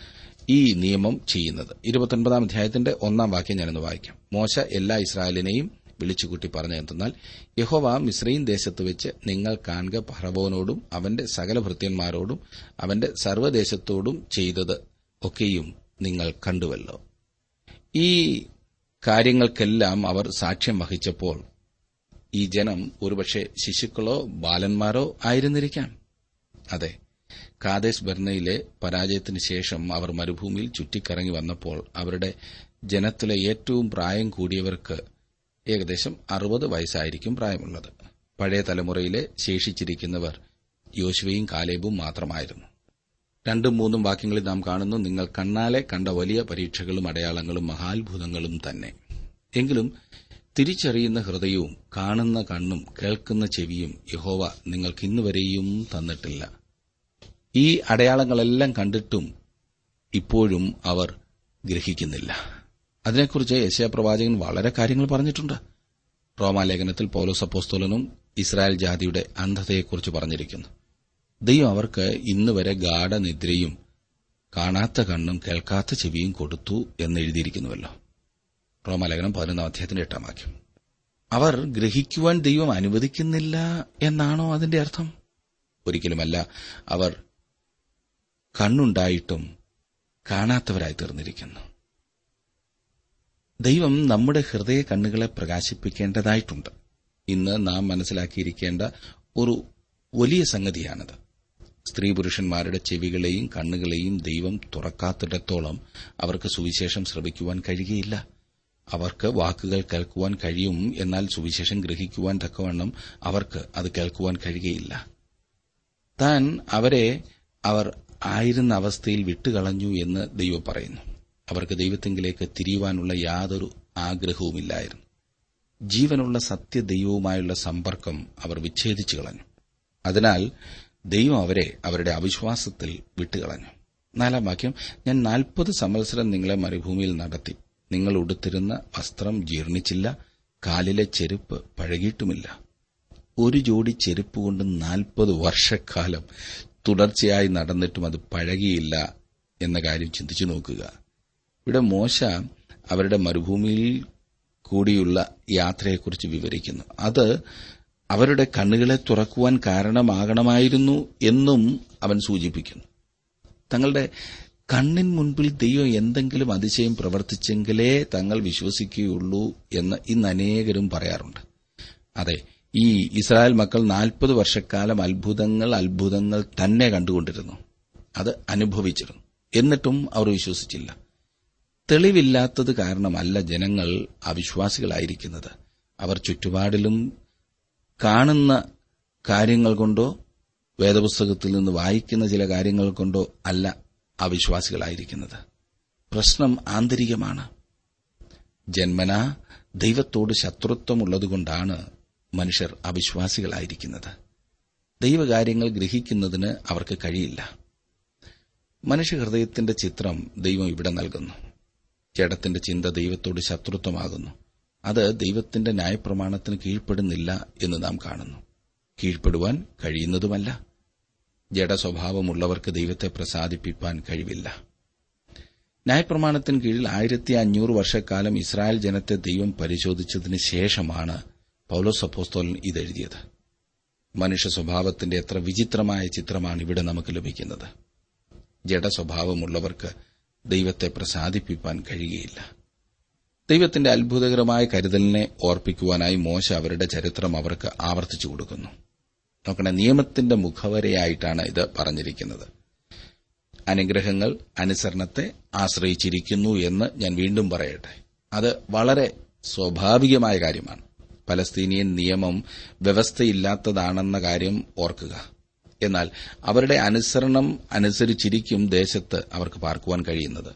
Speaker 1: ഈ നിയമം ചെയ്യുന്നത്. ഇരുപത്തൊൻപതാം അധ്യായത്തിന്റെ ഒന്നാം വാക്യം ഞാനൊന്ന് വായിക്കാം. മോശ എല്ലാ ഇസ്രായേലിനെയും വിളിച്ചുകൂട്ടി പറഞ്ഞു എന്തെന്നാൽ യഹോവ മിശ്രീൻ ദേശത്ത് വെച്ച് നിങ്ങൾ കാണുക ഫറവോനോടും അവന്റെ സകല ഭൃത്യന്മാരോടും അവന്റെ സർവദേശത്തോടും ചെയ്തത് ഒക്കെയും നിങ്ങൾ കണ്ടുവല്ലോ. ഈ കാര്യങ്ങൾക്കെല്ലാം അവർ സാക്ഷ്യം വഹിച്ചപ്പോൾ ഈ ജനം ഒരുപക്ഷെ ശിശുക്കളോ ബാലന്മാരോ ആയിരുന്നിരിക്കാം. അതെ കാദേശ് ബർണയിലെ പരാജയത്തിന് ശേഷം അവർ മരുഭൂമിയിൽ ചുറ്റിക്കറങ്ങി വന്നപ്പോൾ അവരുടെ ജനത്തിലെ ഏറ്റവും പ്രായം കൂടിയവർക്ക് ഏകദേശം അറുപത് വയസ്സായിരിക്കും പ്രായമുള്ളത്. പഴയ തലമുറയിലെ ശേഷിച്ചിരിക്കുന്നവർ യോശുവയും കാലേബും മാത്രമായിരുന്നു. രണ്ടും മൂന്നും വാക്യങ്ങളിൽ നാം കാണുന്നു നിങ്ങൾ കണ്ണാലെ കണ്ട വലിയ പരീക്ഷകളും അടയാളങ്ങളും മഹാത്ഭുതങ്ങളും തന്നെ. എങ്കിലും തിരിച്ചറിയുന്ന ഹൃദയവും കാണുന്ന കണ്ണും കേൾക്കുന്ന ചെവിയും യഹോവ നിങ്ങൾക്ക് ഇന്നുവരെയും തന്നിട്ടില്ല. ഈ അടയാളങ്ങളെല്ലാം കണ്ടിട്ടും ഇപ്പോഴും അവർ ഗ്രഹിക്കുന്നില്ല. അതിനെക്കുറിച്ച് യശയപ്രവാചകൻ വളരെ കാര്യങ്ങൾ പറഞ്ഞിട്ടുണ്ട്. റോമാലേഖനത്തിൽ പൌലോസ് അപ്പോസ്തോലനും ഇസ്രായേൽ ജാതിയുടെ അന്ധതയെക്കുറിച്ച് പറഞ്ഞിരിക്കുന്നു. ദൈവം അവർക്ക് ഇന്നുവരെ ഗാഠനിദ്രയും കാണാത്ത കണ്ണും കേൾക്കാത്ത ചെവിയും കൊടുത്തു എന്ന് എഴുതിയിരിക്കുന്നുവല്ലോ റോമാലേഖനം പതിനൊന്നാം അധ്യായത്തിന്റെ എട്ടാം വാക്യം. അവർ ഗ്രഹിക്കുവാൻ ദൈവം അനുവദിക്കുന്നില്ല എന്നാണോ അതിന്റെ അർത്ഥം? ഒരിക്കലുമല്ല അവർ കണ്ണുണ്ടായിട്ടും കാണാത്തവരായി തീർന്നിരിക്കുന്നു. ദൈവം നമ്മുടെ ഹൃദയ കണ്ണുകളെ പ്രകാശിപ്പിക്കേണ്ടതായിട്ടുണ്ട്. ഇന്ന് നാം മനസ്സിലാക്കിയിരിക്കേണ്ട ഒരു വലിയ സംഗതിയാണത്. സ്ത്രീ പുരുഷന്മാരുടെ ചെവികളെയും കണ്ണുകളെയും ദൈവം തുറക്കാത്തിടത്തോളം അവർക്ക് സുവിശേഷം ശ്രവിക്കുവാൻ കഴിയുകയില്ല. അവർക്ക് വാക്കുകൾ കേൾക്കുവാൻ കഴിയും എന്നാൽ സുവിശേഷം ഗ്രഹിക്കുവാൻ തക്കവണ്ണം അവർക്ക് അത് കേൾക്കുവാൻ കഴിയുകയില്ല. താൻ അവരെ അവർ ആയിരുന്ന അവസ്ഥയിൽ വിട്ടുകളഞ്ഞു എന്ന് ദൈവം പറയുന്നു. അവർക്ക് ദൈവത്തെങ്കിലേക്ക് തിരിയുവാനുള്ള യാതൊരു ആഗ്രഹവുമില്ലായിരുന്നു. ജീവനുള്ള സത്യദൈവവുമായുള്ള സമ്പർക്കം അവർ വിച്ഛേദിച്ചു കളഞ്ഞു. അതിനാൽ ദൈവം അവരെ അവരുടെ അവിശ്വാസത്തിൽ വിട്ടുകളഞ്ഞു നാലാം വാക്യം ഞാൻ നാൽപ്പത് സംവത്സരം നിങ്ങളെ മരുഭൂമിയിൽ നടത്തി. നിങ്ങൾ ഉടുത്തിരുന്ന വസ്ത്രം ജീർണിച്ചില്ല. കാലിലെ ചെരുപ്പ് പഴകിയിട്ടുമില്ല. ഒരു ജോഡി ചെരുപ്പ് കൊണ്ട് നാൽപ്പത് വർഷക്കാലം തുടർച്ചയായി നടന്നിട്ടും അത് പഴകിയില്ല എന്ന കാര്യം ചിന്തിച്ചു നോക്കുക. ഇവിടെ മോശ അവരുടെ മരുഭൂമിയിൽ കൂടിയുള്ള യാത്രയെക്കുറിച്ച് വിവരിക്കുന്നു. അത് അവരുടെ കണ്ണുകളെ തുറക്കുവാൻ കാരണമാകണമായിരുന്നു എന്നും അവൻ സൂചിപ്പിക്കുന്നു. തങ്ങളുടെ കണ്ണിൻ മുൻപിൽ ദൈവം എന്തെങ്കിലും അതിശയം പ്രവർത്തിച്ചെങ്കിലേ തങ്ങൾ വിശ്വസിക്കുകയുള്ളൂ എന്ന് ഇന്ന് അനേകരും പറയാറുണ്ട്. അതെ ഈ ഇസ്രായേൽ മക്കൾ നാൽപ്പത് വർഷക്കാലം അത്ഭുതങ്ങൾ അത്ഭുതങ്ങൾ തന്നെ കണ്ടുകൊണ്ടിരുന്നു. അത് അനുഭവിച്ചിരുന്നു. എന്നിട്ടും അവർ വിശ്വസിച്ചില്ല. തെളിവില്ലാത്തത് കാരണമല്ല ജനങ്ങൾ അവിശ്വാസികളായിരിക്കുന്നത്. അവർ ചുറ്റുപാടിലും കാണുന്ന കാര്യങ്ങൾ കൊണ്ടോ വേദപുസ്തകത്തിൽ നിന്ന് വായിക്കുന്ന ചില കാര്യങ്ങൾ കൊണ്ടോ അല്ല അവിശ്വാസികളായിരിക്കുന്നത്. പ്രശ്നം ആന്തരികമാണ്. ജന്മന ദൈവത്തോട് ശത്രുത്വമുള്ളതുകൊണ്ടാണ് മനുഷ്യർ അവിശ്വാസികളായിരിക്കുന്നത്. ദൈവകാര്യങ്ങൾ ഗ്രഹിക്കുന്നതിന് അവർക്ക് കഴിയില്ല. മനുഷ്യഹൃദയത്തിന്റെ ചിത്രം ദൈവം ഇവിടെ നൽകുന്നു. ജഡത്തിന്റെ ചിന്ത ദൈവത്തോട് ശത്രുത്വമാകുന്നു. അത് ദൈവത്തിന്റെ ന്യായപ്രമാണത്തിന് കീഴ്പ്പെടുന്നില്ല എന്ന് നാം കാണുന്നു. കീഴ്പ്പെടുവാൻ കഴിയുന്നതുമല്ല. ജഡസ്വഭാവമുള്ളവർക്ക് ദൈവത്തെ പ്രസാദിപ്പിക്കാൻ കഴിവില്ല. ന്യായപ്രമാണത്തിന് കീഴിൽ ആയിരത്തി അഞ്ഞൂറ് വർഷക്കാലം ഇസ്രായേൽ ജനത്തെ ദൈവം പരിശോധിച്ചതിന് ശേഷമാണ് പൌലോസ് അപ്പോസ്തോലൻ ഇതെഴുതിയത്. മനുഷ്യ സ്വഭാവത്തിന്റെ എത്ര വിചിത്രമായ ചിത്രമാണ് ഇവിടെ നമുക്ക് ലഭിക്കുന്നത്. ജഡസ്വഭാവമുള്ളവർക്ക് ദൈവത്തെ പ്രസാദിപ്പിക്കാൻ കഴിയുകയില്ല. ദൈവത്തിന്റെ അത്ഭുതകരമായ കരുതലിനെ ഓർപ്പിക്കുവാനായി മോശ അവരുടെ ചരിത്രം അവർക്ക് ആവർത്തിച്ചു കൊടുക്കുന്നു. നോക്കണേ നിയമത്തിന്റെ മുഖവരയായിട്ടാണ് ഇത് പറഞ്ഞിരിക്കുന്നത്. അനുഗ്രഹങ്ങൾ അനുസരണത്തെ ആശ്രയിച്ചിരിക്കുന്നു എന്ന് ഞാൻ വീണ്ടും പറയട്ടെ. അത് വളരെ സ്വാഭാവികമായ കാര്യമാണ്. പലസ്തീനിയൻ നിയമം വ്യവസ്ഥയില്ലാത്തതാണെന്ന കാര്യം ഓർക്കുക. എന്നാൽ അവരുടെ അനുസരണം അനുസരിച്ചിരിക്കും ദേശത്ത് അവർക്ക് പാർക്കുവാൻ കഴിയുന്നത്.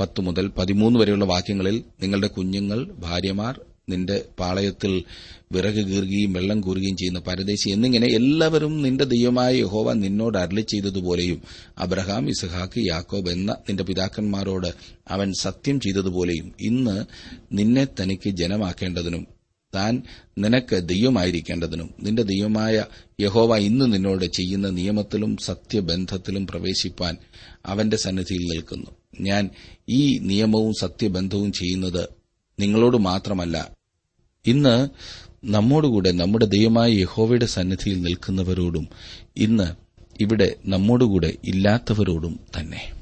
Speaker 1: പത്ത് മുതൽ പതിമൂന്ന് വരെയുള്ള വാക്യങ്ങളിൽ നിങ്ങളുടെ കുഞ്ഞുങ്ങൾ ഭാര്യമാർ നിന്റെ പാളയത്തിൽ വിറക് കീറുകയും വെള്ളം കൂറുകയും ചെയ്യുന്ന പരദേശി എന്നിങ്ങനെ എല്ലാവരും നിന്റെ ദൈവമായ യഹോവ നിന്നോട് അരളി ചെയ്തതുപോലെയും അബ്രഹാം ഇസഹാക്ക് യാക്കോബ് എന്ന നിന്റെ പിതാക്കന്മാരോട് അവൻ സത്യം ചെയ്തതുപോലെയും ഇന്ന് നിന്നെ തനിക്ക് ജനമാക്കേണ്ടതിനും താൻ നിനക്ക് ദൈവമായിരിക്കേണ്ടതിനും നിന്റെ ദൈവമായ യഹോവ ഇന്ന് നിന്നോട് ചെയ്യുന്ന നിയമത്തിലും സത്യബന്ധത്തിലും പ്രവേശിപ്പാൻ അവന്റെ സന്നിധിയിൽ നിൽക്കുന്നു. ഞാൻ ഈ നിയമവും സത്യബന്ധവും ചെയ്യുന്നത് നിങ്ങളോട് മാത്രമല്ല ഇന്ന് നമ്മോടുകൂടെ നമ്മുടെ ദൈവമായ യഹോവയുടെ സന്നിധിയിൽ നിൽക്കുന്നവരോടും ഇന്ന് ഇവിടെ നമ്മോടുകൂടെ ഇല്ലാത്തവരോടും തന്നെ.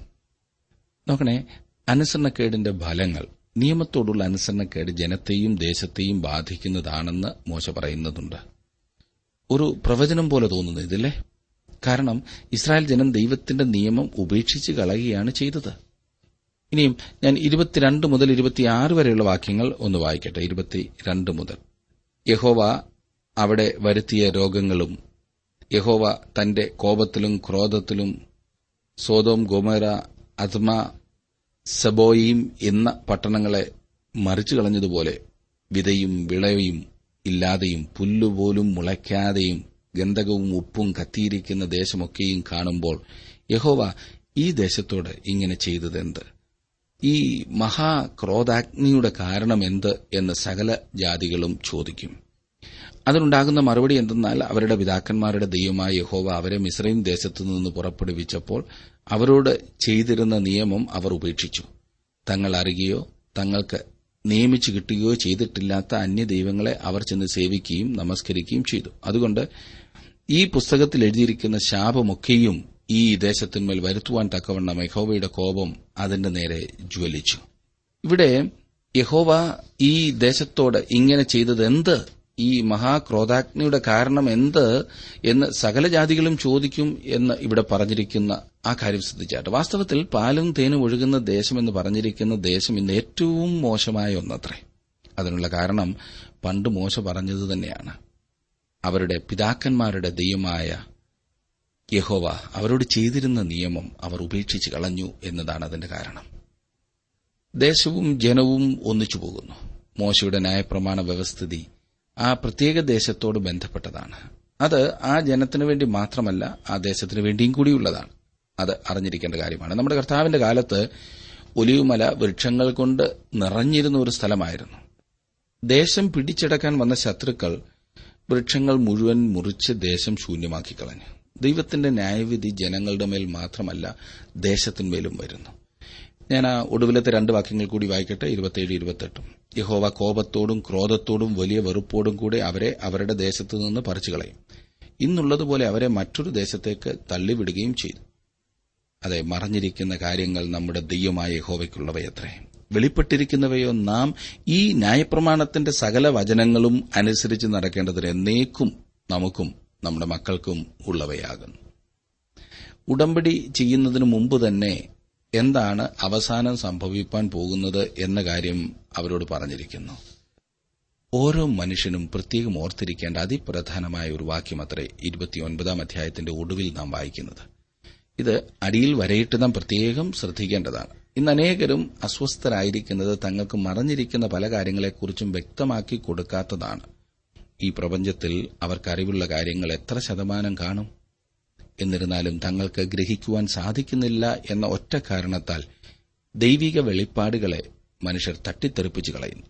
Speaker 1: നോക്കണേ അനുസരണക്കേടിന്റെ ഫലങ്ങൾ നിയമത്തോടുള്ള അനുസരണക്കേട് ജനത്തെയും ദേശത്തെയും ബാധിക്കുന്നതാണെന്ന് മോശ പറയുന്നതുണ്ട്. ഒരു പ്രവചനം പോലെ തോന്നുന്നു ഇതില്ലേ? കാരണം ഇസ്രായേൽ ജനം ദൈവത്തിന്റെ നിയമം ഉപേക്ഷിച്ച് കളയുകയാണ് ചെയ്തത്. ഇനിയും ഞാൻ ഇരുപത്തിരണ്ട് മുതൽ ഇരുപത്തിയാറ് വരെയുള്ള വാക്യങ്ങൾ ഒന്ന് വായിക്കട്ടെ. ഇരുപത്തിരണ്ട് മുതൽ. യഹോവ അവിടെ വരുത്തിയ രോഗങ്ങളും യഹോവ തന്റെ കോപത്തിലും ക്രോധത്തിലും സോതോം ഗോമര അത്മ സബോയിം എന്ന പട്ടണങ്ങളെ മറിച്ചു കളഞ്ഞതുപോലെ വിതയും വിളയും ഇല്ലാതെയും പുല്ലുപോലും മുളയ്ക്കാതെയും ഗന്ധകവും ഉപ്പും കത്തിയിരിക്കുന്ന ദേശമൊക്കെയും കാണുമ്പോൾ യഹോവ ഈ ദേശത്തോട് ഇങ്ങനെ ചെയ്തതെന്ത്? ഈ മഹാക്രോധാഗ്നിയുടെ കാരണമെന്ത് എന്ന് സകല ജാതികളും ചോദിക്കും. അതിനുണ്ടാകുന്ന മറുപടി എന്തെന്നാൽ അവരുടെ പിതാക്കന്മാരുടെ ദൈവമായ യഹോവ അവരെ മിസ്രൈൻ ദേശത്തു നിന്ന് പുറപ്പെടുവിച്ചപ്പോൾ അവരോട് ചെയ്തിരുന്ന നിയമം അവർ ഉപേക്ഷിച്ചു. തങ്ങൾ അറിയുകയോ തങ്ങൾക്ക് നിയമിച്ചു കിട്ടുകയോ ചെയ്തിട്ടില്ലാത്ത അന്യ ദൈവങ്ങളെ അവർ ചെന്ന് സേവിക്കുകയും നമസ്കരിക്കുകയും ചെയ്തു. അതുകൊണ്ട് ഈ പുസ്തകത്തിൽ എഴുതിയിരിക്കുന്ന ശാപമൊക്കെയും ഈ ദേശത്തിന്മേൽ വരുത്തുവാൻ തക്കവണ്ണം യഹോവയുടെ കോപം അതിന്റെ നേരെ ജ്വലിച്ചു. ഇവിടെ യഹോവ ഈ ദേശത്തോട് ഇങ്ങനെ ചെയ്തത് എന്ത് ഈ മഹാക്രോധാഗ്നിയുടെ കാരണം എന്ത് എന്ന് സകല ജാതികളും ചോദിക്കും എന്ന് ഇവിടെ പറഞ്ഞിരിക്കുന്ന ആ കാര്യം ശ്രദ്ധിച്ചാട്ട്. വാസ്തവത്തിൽ പാലും തേനും ഒഴുകുന്ന ദേശം എന്ന് പറഞ്ഞിരിക്കുന്ന ദേശം ഇന്ന് ഏറ്റവും മോശമായ ഒന്നത്രേ. അതിനുള്ള കാരണം പണ്ട് മോശ പറഞ്ഞത് തന്നെയാണ്. അവരുടെ പിതാക്കന്മാരുടെ ദൈവമായ യഹോവ അവരോട് ചെയ്തിരുന്ന നിയമം അവർ ഉപേക്ഷിച്ച് കളഞ്ഞു എന്നതാണ് അതിന്റെ കാരണം. ദേശവും ജനവും ഒന്നിച്ചു പോകുന്നു. മോശയുടെ ന്യായപ്രമാണ വ്യവസ്ഥിതി ആ പ്രത്യേക ദേശത്തോട് ബന്ധപ്പെട്ടതാണ്. അത് ആ ജനത്തിനു വേണ്ടി മാത്രമല്ല ആ ദേശത്തിനു വേണ്ടിയും കൂടിയുള്ളതാണ്. അത് അറിഞ്ഞിരിക്കേണ്ട കാര്യമാണ്. നമ്മുടെ കർത്താവിന്റെ കാലത്ത് ഒലിവുമല വൃക്ഷങ്ങൾ കൊണ്ട് നിറഞ്ഞിരുന്ന ഒരു സ്ഥലമായിരുന്നു. ദേശം പിടിച്ചെടുക്കാൻ വന്ന ശത്രുക്കൾ വൃക്ഷങ്ങൾ മുഴുവൻ മുറിച്ച് ദേശം ശൂന്യമാക്കി കളഞ്ഞു. ദൈവത്തിന്റെ ന്യായവിധി ജനങ്ങളുടെ മേൽ മാത്രമല്ല ദേശത്തിന്മേലും വരുന്നു. ഞാൻ ആ ഒടുവിലത്തെ രണ്ട് വാക്യങ്ങൾ കൂടി വായിക്കട്ടെ ഇരുപത്തിയേഴ് ഇരുപത്തെട്ടും. യഹോവ കോപത്തോടും ക്രോധത്തോടും വലിയ വെറുപ്പോടും കൂടെ അവരെ അവരുടെ ദേശത്തു നിന്ന് പറിച്ചു കളയും ഇന്നുള്ളതുപോലെ അവരെ മറ്റൊരു ദേശത്തേക്ക് തള്ളിവിടുകയും ചെയ്തു. അതെ മറഞ്ഞിരിക്കുന്ന കാര്യങ്ങൾ നമ്മുടെ ദൈവമായ യഹോവയ്ക്കുള്ളവയത്രേ. വെളിപ്പെട്ടിരിക്കുന്നവയോ നാം ഈ ന്യായപ്രമാണത്തിന്റെ സകല വചനങ്ങളും അനുസരിച്ച് നടക്കേണ്ടതിന് എന്നേക്കും നമുക്കും നമ്മുടെ മക്കൾക്കും ഉള്ളവയാകുന്നു. ഉടമ്പടി ചെയ്യുന്നതിനു മുമ്പ് തന്നെ എന്താണ് അവസാനം സംഭവിക്കാൻ പോകുന്നത് എന്ന കാര്യം അവരോട് പറഞ്ഞിരിക്കുന്നു. ഓരോ മനുഷ്യനും പ്രത്യേകം ഓർത്തിരിക്കേണ്ട അതിപ്രധാനമായ ഒരു വാക്യമത്രേ ഇരുപത്തിയൊൻപതാം അധ്യായത്തിന്റെ ഒടുവിൽ നാം വായിക്കുന്നത്. ഇത് അടിയിൽ വരയിട്ട് നാം പ്രത്യേകം ശ്രദ്ധിക്കേണ്ടതാണ്. ഇന്ന് അനേകരും അസ്വസ്ഥരായിരിക്കുന്നത് തങ്ങൾക്ക് മറഞ്ഞിരിക്കുന്ന പല കാര്യങ്ങളെക്കുറിച്ചും വ്യക്തമാക്കി കൊടുക്കാത്തതാണ്. ഈ പ്രപഞ്ചത്തിൽ അവർക്കറിവുള്ള കാര്യങ്ങൾ എത്ര ശതമാനം കാണും? എന്നിരുന്നാലും തങ്ങൾക്ക് ഗ്രഹിക്കുവാൻ സാധിക്കുന്നില്ല എന്ന ഒറ്റ കാരണത്താൽ ദൈവിക വെളിപ്പാടുകളെ മനുഷ്യർ തട്ടിത്തെറിപ്പിച്ചു കളയുന്നു.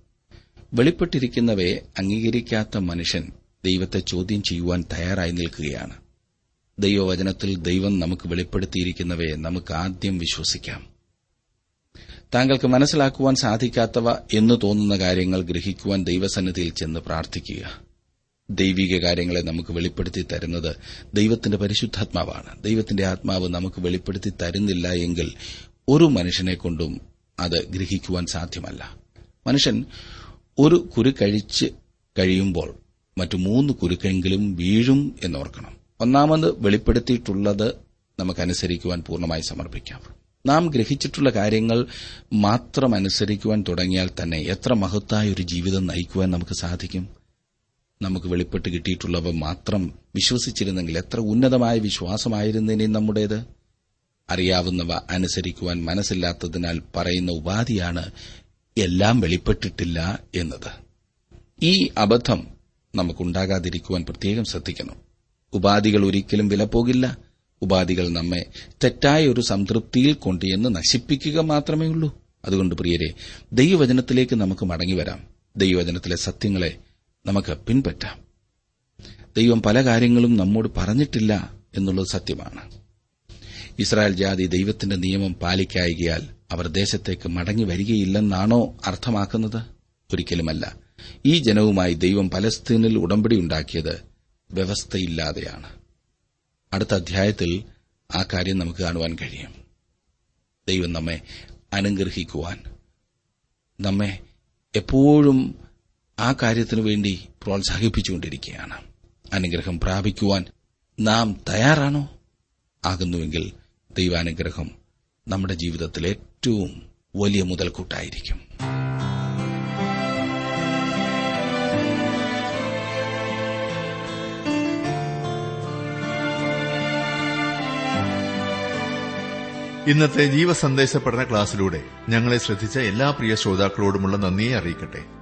Speaker 1: വെളിപ്പെട്ടിരിക്കുന്നവയെ അംഗീകരിക്കാത്ത മനുഷ്യൻ ദൈവത്തെ ചോദ്യം ചെയ്യുവാൻ തയ്യാറായി നിൽക്കുകയാണ്. ദൈവവചനത്തിൽ ദൈവം നമുക്ക് വെളിപ്പെടുത്തിയിരിക്കുന്നവയെ നമുക്ക് ആദ്യം വിശ്വസിക്കാം. താങ്കൾക്ക് മനസ്സിലാക്കുവാൻ സാധിക്കാത്തവ എന്ന് തോന്നുന്ന കാര്യങ്ങൾ ഗ്രഹിക്കുവാൻ ദൈവസന്നിധിയിൽ ചെന്ന് പ്രാർത്ഥിക്കുക. ദൈവിക കാര്യങ്ങളെ നമുക്ക് വെളിപ്പെടുത്തി തരുന്നത് ദൈവത്തിന്റെ പരിശുദ്ധാത്മാവാണ്. ദൈവത്തിന്റെ ആത്മാവ് നമുക്ക് വെളിപ്പെടുത്തി തരുന്നില്ല എങ്കിൽ ഒരു മനുഷ്യനെ കൊണ്ടും അത് ഗ്രഹിക്കുവാൻ സാധ്യമല്ല. മനുഷ്യൻ ഒരു കുരു കഴിച്ച് കഴിയുമ്പോൾ മറ്റു മൂന്ന് കുരുക്കെങ്കിലും വീഴും എന്നോർക്കണം. ഒന്നാമത് വെളിപ്പെടുത്തിയിട്ടുള്ളത് നമുക്കനുസരിക്കുവാൻ പൂർണമായി സമർപ്പിക്കാം. നാം ഗ്രഹിച്ചിട്ടുള്ള കാര്യങ്ങൾ മാത്രം അനുസരിക്കുവാൻ തുടങ്ങിയാൽ തന്നെ എത്ര മഹത്തായ ഒരു ജീവിതം നയിക്കുവാൻ നമുക്ക് സാധിക്കും? നമുക്ക് വെളിപ്പെട്ട് കിട്ടിയിട്ടുള്ളവ മാത്രം വിശ്വസിച്ചിരുന്നെങ്കിൽ എത്ര ഉന്നതമായ വിശ്വാസമായിരുന്നേനെ നമ്മുടേത്? അറിയാവുന്നവ അനുസരിക്കുവാൻ മനസ്സില്ലാത്തതിനാൽ പറയുന്ന ഉപാധിയാണ് എല്ലാം വെളിപ്പെട്ടിട്ടില്ല എന്നത്. ഈ അബദ്ധം നമുക്കുണ്ടാകാതിരിക്കുവാൻ പ്രത്യേകം ശ്രദ്ധിക്കണം. ഉപാധികൾ ഒരിക്കലും വിലപ്പോകില്ല. ഉപാധികൾ നമ്മെ തെറ്റായ ഒരു സംതൃപ്തിയിൽ കൊണ്ടുചെന്ന് നശിപ്പിക്കുക മാത്രമേ ഉള്ളൂ അതുകൊണ്ട് പ്രിയരെ ദൈവവചനത്തിലേക്ക് നമുക്ക് മടങ്ങിവരാം. ദൈവവചനത്തിലെ സത്യങ്ങളെ നമുക്ക് പിൻപറ്റാം. ദൈവം പല കാര്യങ്ങളും നമ്മോട് പറഞ്ഞിട്ടില്ല എന്നുള്ളത് സത്യമാണ്. ഇസ്രായേൽ ജാതി ദൈവത്തിന്റെ നിയമം പാലിക്കായികയാൽ അവർ ദേശത്തേക്ക് മടങ്ങി വരികയില്ലെന്നാണോ അർത്ഥമാക്കുന്നത്? ഒരിക്കലുമല്ല. ഈ ജനവുമായി ദൈവം പലസ്തീനിൽ ഉടമ്പടി ഉണ്ടാക്കിയത് വ്യവസ്ഥയില്ലാതെയാണ്. അടുത്ത അധ്യായത്തിൽ ആ കാര്യം നമുക്ക് കാണുവാൻ കഴിയും. ദൈവം നമ്മെ അനുഗ്രഹിക്കുവാൻ നമ്മെ എപ്പോഴും ആ കാര്യത്തിനു വേണ്ടി പ്രോത്സാഹിപ്പിച്ചുകൊണ്ടിരിക്കുകയാണ്. അനുഗ്രഹം പ്രാപിക്കുവാൻ നാം തയ്യാറാണോ? ആകുന്നുവെങ്കിൽ ദൈവാനുഗ്രഹം നമ്മുടെ ജീവിതത്തിൽ ഏറ്റവും വലിയ മുതൽക്കൂട്ടായിരിക്കും.
Speaker 2: ഇന്നത്തെ ജീവസന്ദേശ പഠന ക്ലാസ്സിലൂടെ ഞങ്ങളെ ശ്രദ്ധിച്ച എല്ലാ പ്രിയ ശ്രോതാക്കളോടുമുള്ള നന്ദിയെ അറിയിക്കട്ടെ.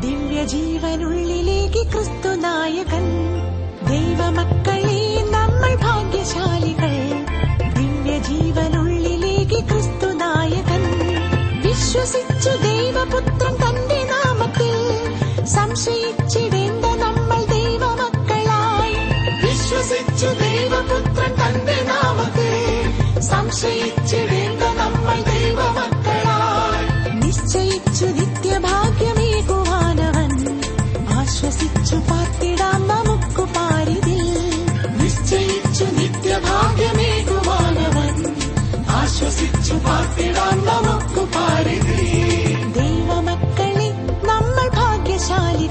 Speaker 3: ദിവ്യജീവനുള്ളിലേക്ക് ക്രിസ്തു നായകൻ ദൈവമക്കളെ നമ്മൾ ഭാഗ്യശാലികൾ. ദിവ്യജീവനുള്ളിലേക്ക് ക്രിസ്തു നായകൻ വിശ്വസിച്ചു ദൈവപുത്രൻ തന്റെ നാമത്തിൽ. സംശയിച്ചിടേണ്ട നമ്മൾ ദൈവമക്കളായി. വിശ്വസിച്ചു ദൈവപുത്രൻ തന്റെ നാമത്തിൽ. സംശയിച്ചിടേണ്ട വിശ്വസിച്ചു പാർത്തിടാൻ നമുക്ക് പാരുകേ ദൈവമക്കളെ നമ്മൾ ഭാഗ്യശാലി